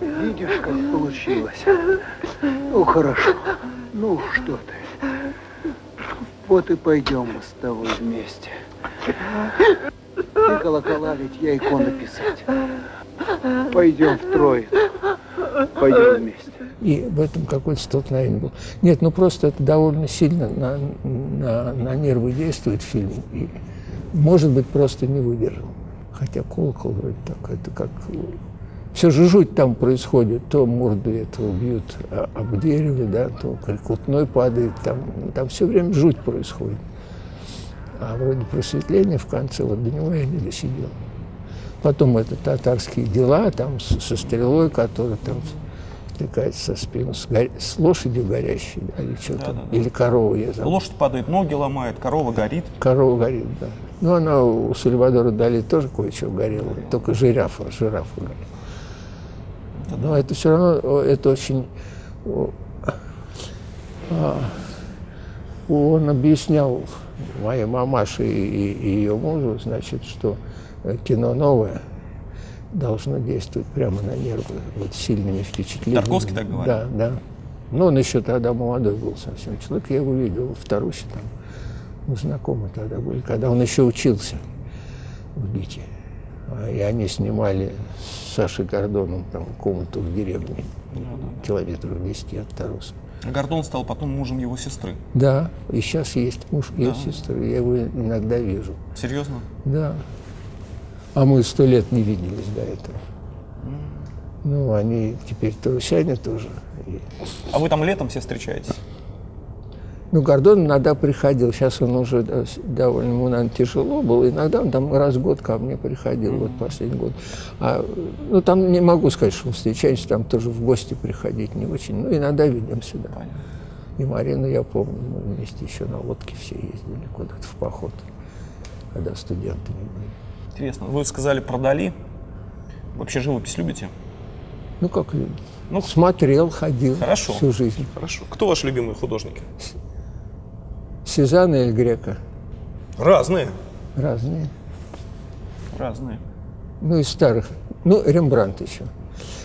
Видишь, как получилось. Ну, хорошо. Ну, что ты. Вот и пойдем мы с тобой вместе. Ты колокола, ведь я иконы писать. Пойдем втрое. Пойдем вместе. И в этом какой-то столкновение был. Нет, ну просто это довольно сильно на, на, на нервы действует фильм. И, может быть, просто не выдержал. Хотя колокол вроде так, это как... Все же жуть там происходит. То морду этого бьют об дерево, да, то крикутной падает. Там, там все время жуть происходит. А вроде просветление в конце, вот до него я не досидел. Потом это татарские дела, там со стрелой, которая там стыкается со спину, с, горя... с лошадью горящей, да, или что-то, да, да, да. или корова, я забыл. Лошадь падает, ноги ломает, корова горит. Корова горит, да. Ну, она у Сальвадора Дали тоже кое-что горело, только жирафа, жирафа горит. Но это все равно, это очень... А, он объяснял моей мамаше и, и ее мужу, значит, что кино новое должно действовать прямо на нервы, вот сильными впечатлениями. Тарковский так говорит? Да, да. Ну, он еще тогда молодой был совсем человек. Я его видел в Тарусе там. Мы знакомы тогда были, когда он еще учился в ГИТе. А, и они снимали с Сашей Гордоном там комнату в деревне, да, да. километров 10 от Таруса. А Гордон стал потом мужем его сестры. Да, и сейчас есть муж да. ее сестры. Я его иногда вижу. Серьезно? Да. А мы сто лет не виделись до этого. Ну, они теперь тарусяне тоже. А вы там летом все встречаетесь? Ну, Гордон иногда приходил. Сейчас он уже довольно, ему, наверное, тяжело было. Иногда он там раз в год ко мне приходил, mm-hmm. вот последний год. А, ну, там не могу сказать, что мы встречаемся, там тоже в гости приходить не очень. Ну, иногда видимся, да. Понятно. И Марину я помню, мы вместе еще на лодке все ездили куда-то в поход, когда студентами были. Интересно. Вы сказали про Дали. Вообще живопись любите? Ну, как любим. Ну, Смотрел, ходил хорошо. всю жизнь. Хорошо. Кто ваши любимые художники? Сезанна или Грека? Разные. Разные. разные. Ну, из старых. Ну, Рембрандт еще.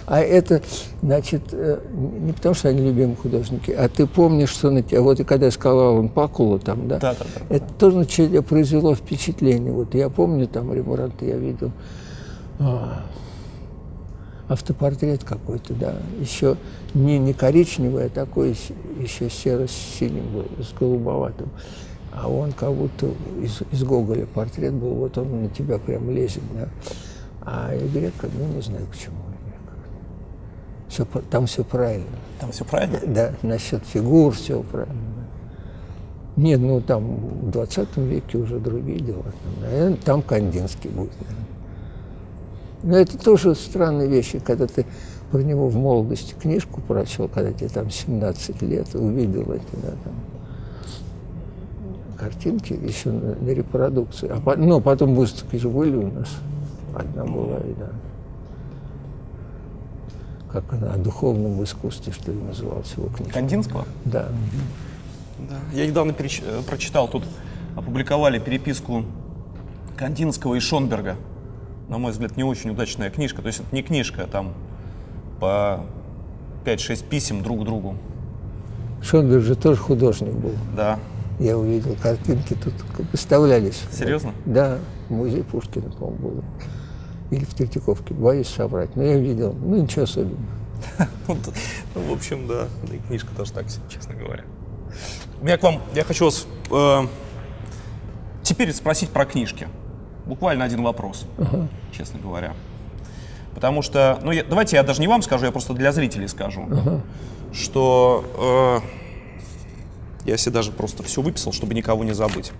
А это, значит, э, не потому, что они любимые художники, а ты помнишь, что на тебя, вот и когда я сказал он Пакулу там, да, Да, да, да. это тоже на тебя произвело впечатление. Вот я помню, там Рембрандта я видел, а, автопортрет какой-то, да, еще не, не коричневый, а такой еще серо-синим был, с голубоватым. А он как будто из, из Гоголя портрет был, вот он на тебя прям лезет, да. А я ну не знаю почему. Все, там все правильно. Там все правильно? Да, насчет фигур все правильно. Нет, ну там в 20 веке уже другие дела. Наверное, там Кандинский будет. наверное. Но это тоже странные вещи, когда ты про него в молодости книжку прочел, когда тебе там 17 лет, увидел эти, да, там, картинки еще на, на репродукции. А, по- ну, потом выставки же были у нас. Одна была, и да. Как она, о духовном искусстве, что ли, называлась его книжка. Кандинского? Да. Да. Я недавно переч- э, прочитал, тут опубликовали переписку Кандинского и Шонберга. На мой взгляд, не очень удачная книжка. То есть это не книжка, а там по 5-6 писем друг к другу. Шонберг же тоже художник был. Да. Я увидел картинки, тут выставлялись. Серьезно? Да, в музей Пушкина, по-моему, было. Или в Третьяковке, боюсь соврать. Но я видел, ну ничего особенного. Вот, ну, в общем, да. И книжка тоже так себе, честно говоря. У меня к вам, я хочу вас э, теперь спросить про книжки. Буквально один вопрос, честно говоря. Потому что, ну, я- давайте я даже не вам скажу, я просто для зрителей скажу, что э, я себе даже просто все выписал, чтобы никого не забыть.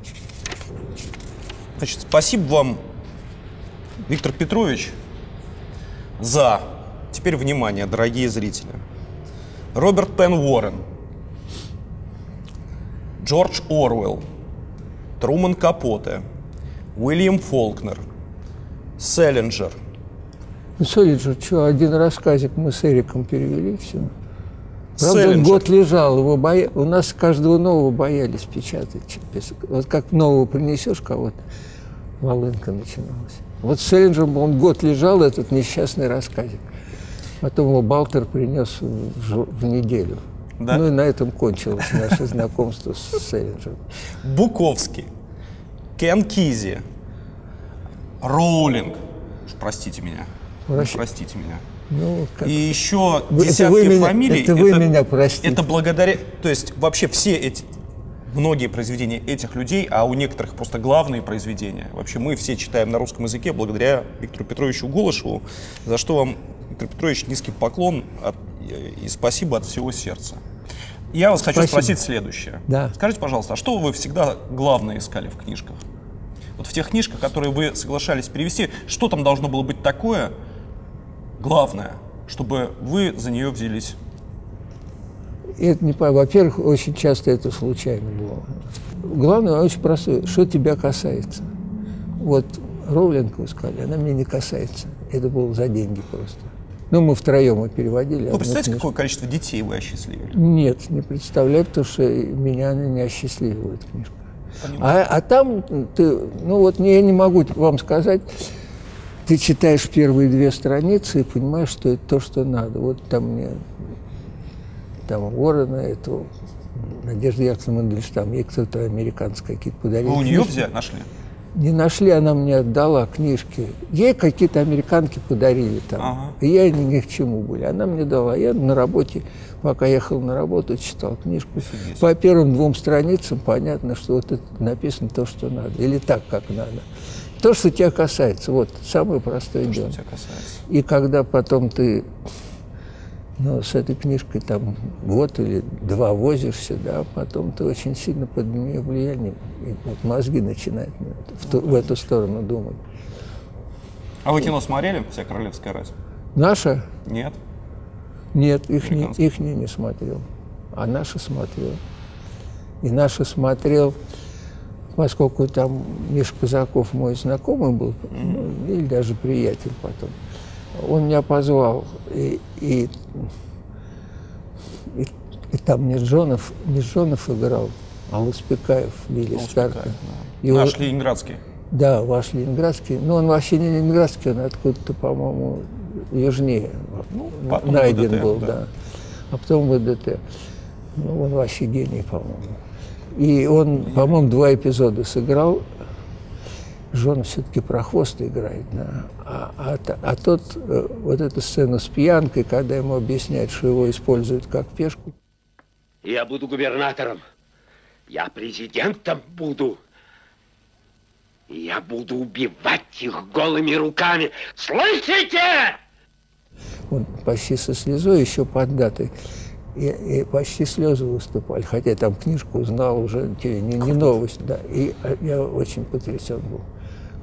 Значит, спасибо вам, Виктор Петрович, за, теперь внимание, дорогие зрители, Роберт Пен Уоррен, Джордж Оруэлл, Труман Капоте, Уильям Фолкнер, Селлинджер, Ну, Солиджер, что, один рассказик мы с Эриком перевели, все. Правда, он Селлинджер. год лежал, его боя... у нас каждого нового боялись печатать. Вот как нового принесешь кого-то, волынка начиналась. Вот с Селлинджером он год лежал, этот несчастный рассказик. Потом его Балтер принес в, в неделю. Да? Ну и на этом кончилось наше знакомство с Селлинджером. Буковский, Кен Кизи, Роулинг, уж простите меня, уж Прости. простите меня. Ну, как- И еще Вы- это десятки вы меня- фамилий. это вы меня простите. Это благодаря, то есть вообще все эти, многие произведения этих людей, а у некоторых просто главные произведения. Вообще мы все читаем на русском языке благодаря Виктору Петровичу Голышеву, за что вам, Виктор Петрович, низкий поклон от- и спасибо от всего сердца. Я вас хочу Спасибо. спросить следующее. Да. Скажите, пожалуйста, а что вы всегда главное искали в книжках? Вот в тех книжках, которые вы соглашались перевести, что там должно было быть такое, главное, чтобы вы за нее взялись? И это не Во-первых, очень часто это случайно было. Главное, очень простое, что тебя касается. Вот Роулинг, вы сказали, она меня не касается. Это было за деньги просто. Ну, мы втроем мы переводили. Вы представляете, книжку. какое количество детей вы осчастливили? Нет, не представляю, потому что меня она не осчастливила, эта книжка. А, а там ты, ну вот я не могу вам сказать, ты читаешь первые две страницы и понимаешь, что это то, что надо. Вот там мне, там Уоррена, эту, Надежда Яковлевна Мандельштам, ей кто-то американцы какие-то подарили. Вы у нее взяли, нашли? Не нашли, она мне отдала книжки. Ей какие-то американки подарили там. Ага. И я ни, ни к чему были. Она мне дала. Я на работе, пока ехал на работу, читал книжку. Офигеть. По первым двум страницам понятно, что вот это написано то, что надо. Или так, как надо. То, что тебя касается. Вот, самое простое Что дело. тебя касается? И когда потом ты ну, с этой книжкой там год или два возишься, да, потом ты очень сильно под нее влиянием, и вот мозги начинают в, ту- в эту сторону думать. А вы кино смотрели? Вся королевская рать? Наша? Нет? Нет, их не, их не, не смотрел. А наша смотрел. И наша смотрел, поскольку там Миша Казаков мой знакомый был, ну, или даже приятель потом. Он меня позвал, и, и, и, и там не Джонов, не Джонов играл, а Луспекаев, Лили Успекаев, Старка. да. Он- Наш Ленинградский. Да, ваш ленинградский. Но он вообще не ленинградский, он откуда-то, по-моему, южнее Ну, потом найден ВДТ, был, да. да. А потом ВДТ. Ну, он вообще гений, по-моему. И он, по-моему, два эпизода сыграл. Жон все-таки прохвост играет, да. А, а, а тот, э, вот эту сцену с пьянкой, когда ему объясняют, что его используют как пешку, Я буду губернатором. Я президентом буду. Я буду убивать их голыми руками. Слышите? он почти со слезой еще под датой. И, и почти слезы выступали, хотя я там книжку узнал уже, не, не новость, да. И э, я очень потрясен был.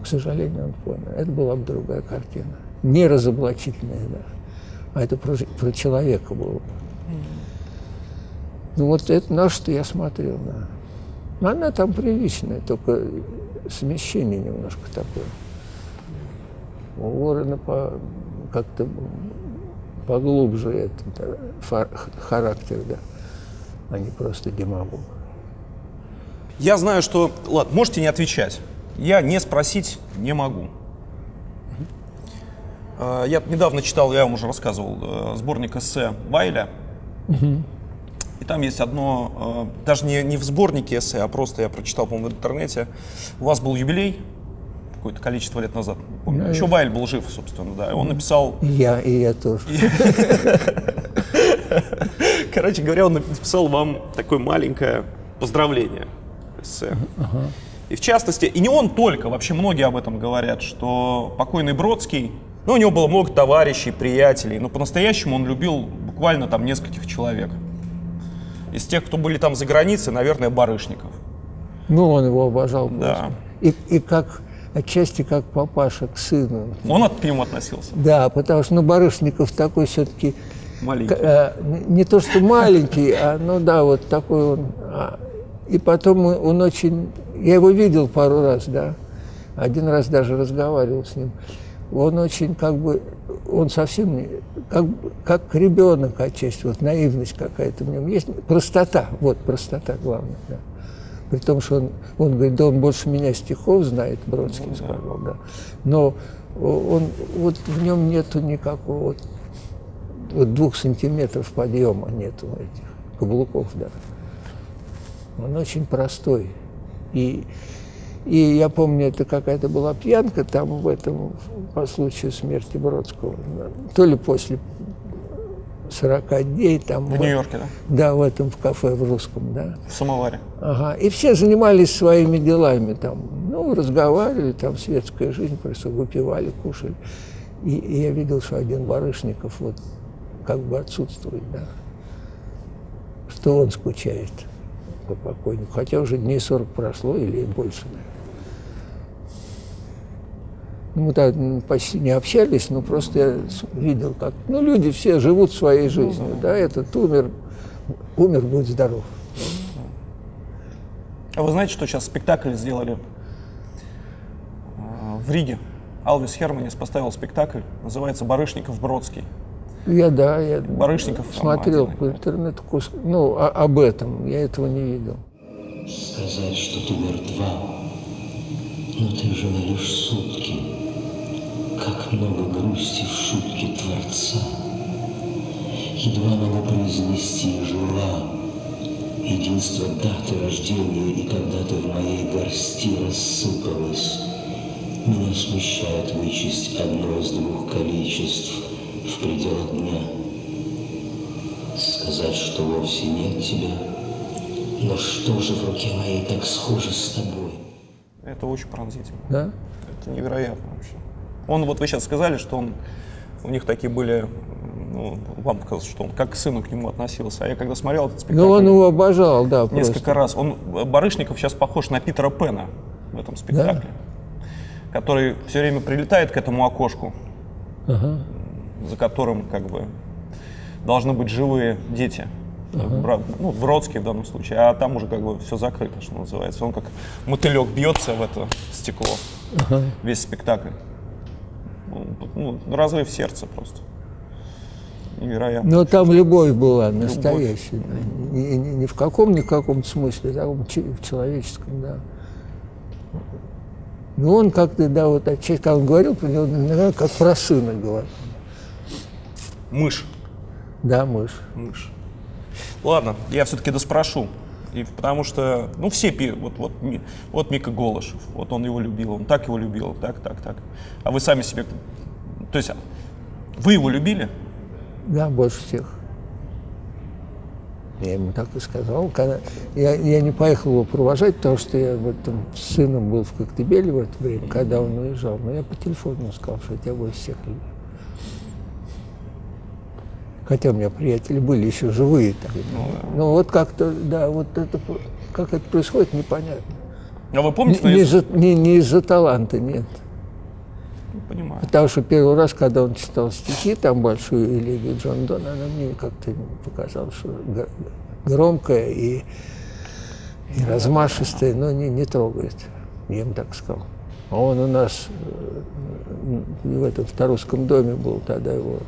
К сожалению, он понял. Это была бы другая картина. Не разоблачительная, да. А это про, про человека было. бы. Ну вот это на что я смотрел, да. Но она там приличная, только смещение немножко такое. У Ворона по, как-то поглубже этот да, характер, да, а не просто демагог. Я знаю, что... Ладно, можете не отвечать. Я не спросить не могу. Э, Я недавно читал, я вам уже рассказывал, э, сборник эссе Вайля. И там есть одно, э, даже не, не в сборнике эссе, а просто я прочитал, по-моему, в интернете. У вас был юбилей какое-то количество лет назад, не помню. Да, Еще Вайль был жив, собственно, да. И он написал И я, и я тоже. Короче говоря, он написал вам такое маленькое поздравление. эссе. И в частности, и не он только, вообще многие об этом говорят, что покойный Бродский, ну, у него было много товарищей, приятелей, но по-настоящему он любил буквально там нескольких человек. Из тех, кто были там за границей, наверное, Барышников. Ну, он его обожал. Да. И, и как, отчасти как папаша к сыну. Он от, к нему относился. Да, потому что, ну, Барышников такой все-таки Маленький. не то что маленький, а, ну да, вот такой он. И потом он- очень... Я его видел пару раз, да. Один раз даже разговаривал с ним. Он очень как бы... Он совсем не... Как, как ребенок отчасти, вот наивность какая-то в нем есть. Простота, вот простота главное, да. При том, что он, он говорит, да он больше меня стихов знает, Бродский сказал, да. Но он, вот в нем нету никакого вот, вот двух сантиметров подъема нету этих каблуков, да. Он очень простой. И, и я помню, это какая-то была пьянка там в этом, по случаю смерти Бродского. То ли после 40 дней там. В Нью-Йорке, да? Да, в этом, в кафе в русском, да. В самоваре. Ага. И все занимались своими делами там. Ну, разговаривали, там светская жизнь, просто выпивали, кушали. И, и я видел, что один Барышников вот как бы отсутствует, да. Что он скучает по покойнику. Хотя уже дней 40 прошло или больше, наверное. Ну, Мы так м, почти не общались, но просто я видел, как... Ну, люди все живут своей жизнью, да, этот умер, умер, будь здоров. А вы знаете, что сейчас спектакль сделали э, в Риге? Алвис Херманис поставил спектакль, называется «Барышников Бродский». Я, да, я Барышников смотрел по интернету, ну, о- об этом, я этого не видел. Сказать, что ты мертва, но ты жила лишь сутки. Как много грусти в шутке Творца. Едва могу произнести «жила». Единство даты рождения и когда ты в моей горсти рассыпалась. Меня смущает вычесть одно из двух количеств в пределах дня. Сказать, что вовсе нет тебя, но что же в руке моей так схоже с тобой? Это очень пронзительно. Да? Это невероятно вообще. Он, вот вы сейчас сказали, что он, у них такие были, ну, вам показалось, что он как к сыну к нему относился. А я когда смотрел этот спектакль... Ну, он его обожал, да, Несколько просто. раз. Он, Барышников сейчас похож на Питера Пена в этом спектакле. Который все время прилетает к этому окошку, Ага. За которым как бы должны быть живые дети. Бра- Ну, Бродский в данном случае, а там уже как бы все закрыто, что называется. Он как мотылек бьется в это стекло. Ага. Весь спектакль. Ну, ну, разрыв сердца просто. Невероятно. Но там любовь была настоящая. да. Не, не- не в каком ни каком смысле, а в че- в человеческом, да. Ну, он как-то, да, вот отчасти, когда он говорил как про сына говорил. Мышь. Да, мышь. Мышь. Ладно, я все-таки доспрошу. И потому что, ну, все пи, вот, вот, вот Мика Голышев, вот он его любил, он так его любил, так, так, так. А вы сами себе, то есть, вы его любили? Да, больше всех. Я ему так и сказал. Когда... Я, я не поехал его провожать, потому что я в этом с сыном был в Коктебеле в это время, когда он уезжал. Но я по телефону сказал, что я тебя больше всех люблю. Хотя у меня приятели были еще живые там. Ну, вот как-то, да, вот это, как это происходит, непонятно. А вы помните? Не, не из-за, не- не из-за таланта, нет. Понимаю. Потому что первый раз, когда он читал стихи, там большую элегию Джон Дон, она мне как-то показалась, что громкая и, и размашистая, но не, не трогает. Я ему так сказал. А он у нас э, в этом в Тарусском доме был, тогда его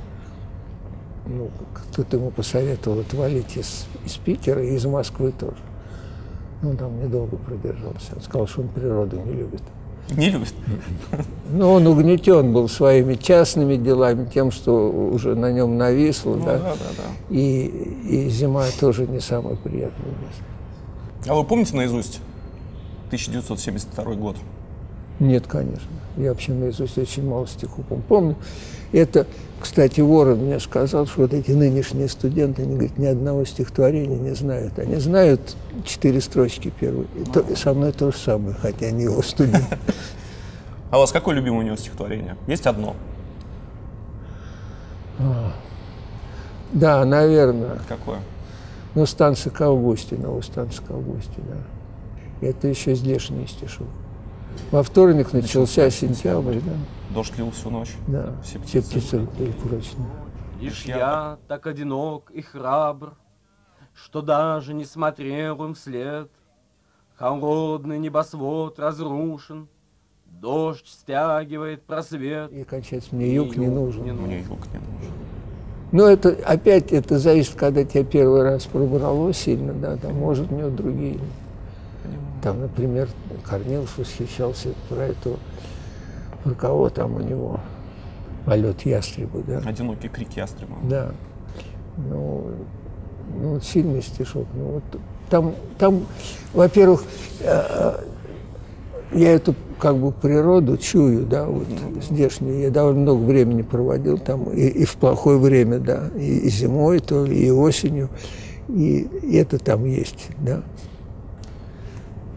ну, кто-то ему посоветовал отвалить из, из Питера и из Москвы тоже. Ну, он там недолго продержался. Он сказал, что он природу не любит. Не любит? Ну, он угнетен был своими частными делами, тем, что уже на нем нависло, Ну да. да, да, да. И, и зима тоже не самое приятное место. А вы помните наизусть 1972 год? Нет, конечно. Я вообще наизусть очень мало стихов пом- помню. Это, кстати, Ворон мне сказал, что вот эти нынешние студенты, они, говорят, ни одного стихотворения не знают. Они знают четыре строчки первые. И то- и со мной то же самое, хотя они его студенты. А у вас какое любимое у него стихотворение? Есть одно? Да, наверное. Какое? Ну, станция к Августе, новая станция к Августе, да. Это еще здешний стишок. Во вторник начался сентябрь, да. Дождь лил всю ночь. Да, Все все птицы птицы были прочно. Лишь я так одинок и храбр, Что даже не смотрел им вслед. Холодный небосвод разрушен, Дождь стягивает просвет. И кончается, мне юг не нужен. Мне юг не нужен. Ну, это опять это зависит, когда тебя первый раз пробрало сильно, да, там, может, у него другие. Там, например, Корнилов восхищался про эту, про кого там у него, полет ястреба, да. Одинокий крик ястреба. Да. Ну, ну сильный стишок. Ну, вот там, там, во-первых, э, я эту как бы природу чую, да, вот здешнюю. Я довольно много времени проводил там и, и в плохое время, да, и, и зимой то и осенью. И, и это там есть, да.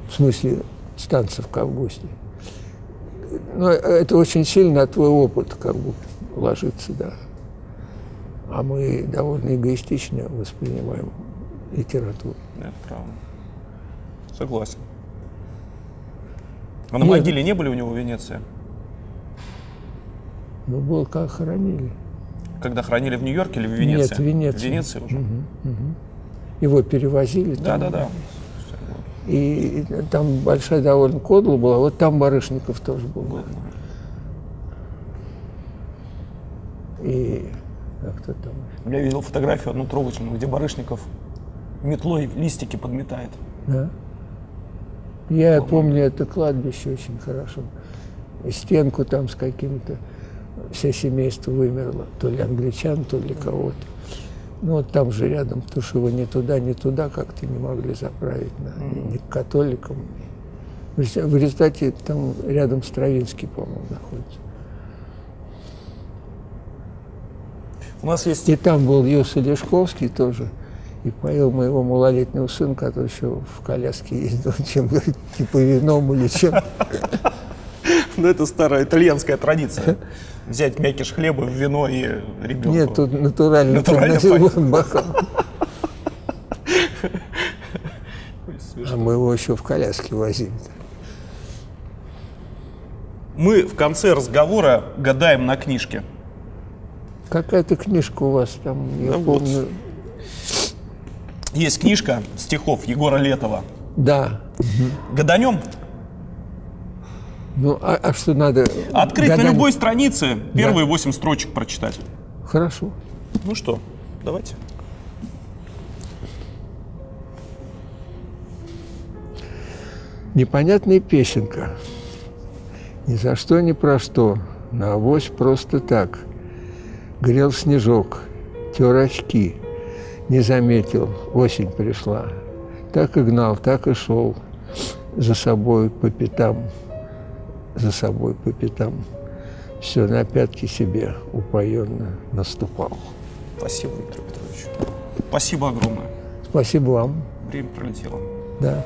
В смысле, станция в августе. Но это очень сильно на твой опыт как бы ложится, да. А мы довольно эгоистично воспринимаем литературу. Это правда. Согласен. А на Нет. могиле не были у него в Венеции? Ну, был как хоронили. Когда хранили в Нью-Йорке или в Венеции? Нет, в Венеции. В Венеции уже? Мгм, мгм. Его перевозили. Да, там. да, да. И там большая довольно кодла была. Вот там Барышников тоже был. И а кто там? Я видел фотографию одну трогательную, где Барышников метлой листики подметает. Да? Я помню это кладбище очень хорошо. И стенку там с каким-то, все семейство вымерло, то ли англичан, то ли кого-то. Ну вот там же рядом, потому что его ни туда, ни туда как-то не могли заправить, на, ни, ни к католикам. В резу- В результате там рядом Стравинский, по-моему, находится. У нас есть... И там был Юса Лешковский тоже. И поил моего малолетнего сына, который еще в коляске ездил, чем, типа вином или чем. Ну, это старая итальянская традиция. Взять мякиш хлеба, вино и ребенку. Нет, тут натурально Натурально подносил поил. бокал. А мы его еще в коляске возили. Мы в конце разговора гадаем на книжке. Какая-то книжка у вас там, я Ну вот. помню. Есть книжка стихов Егора Летова. Да. Гаданем? Ну, а, а что надо? Открыть на гадание? любой странице первые восемь строчек прочитать. Хорошо. Ну что, давайте. Непонятная песенка. Ни за что, ни про что, на авось просто так. Грел снежок, тер очки, не заметил, осень пришла. Так и гнал, так и шел за собой по пятам, за собой по пятам. Все, на пятки себе упоенно наступал. Спасибо, Виктор Петрович. Спасибо огромное. Спасибо вам. Время пролетело. Да.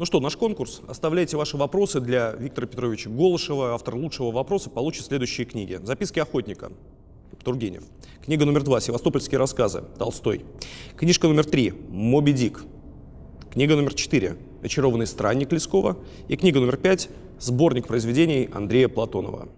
Ну что, наш конкурс. Оставляйте ваши вопросы для Виктора Петровича Голышева. Автор лучшего вопроса получит следующие книги. «Записки охотника» Тургенев. Книга номер два «Севастопольские рассказы» Толстой. Книжка номер три «Моби Дик». Книга номер четыре «Очарованный странник» Лескова. И книга номер пять «Сборник произведений Андрея Платонова».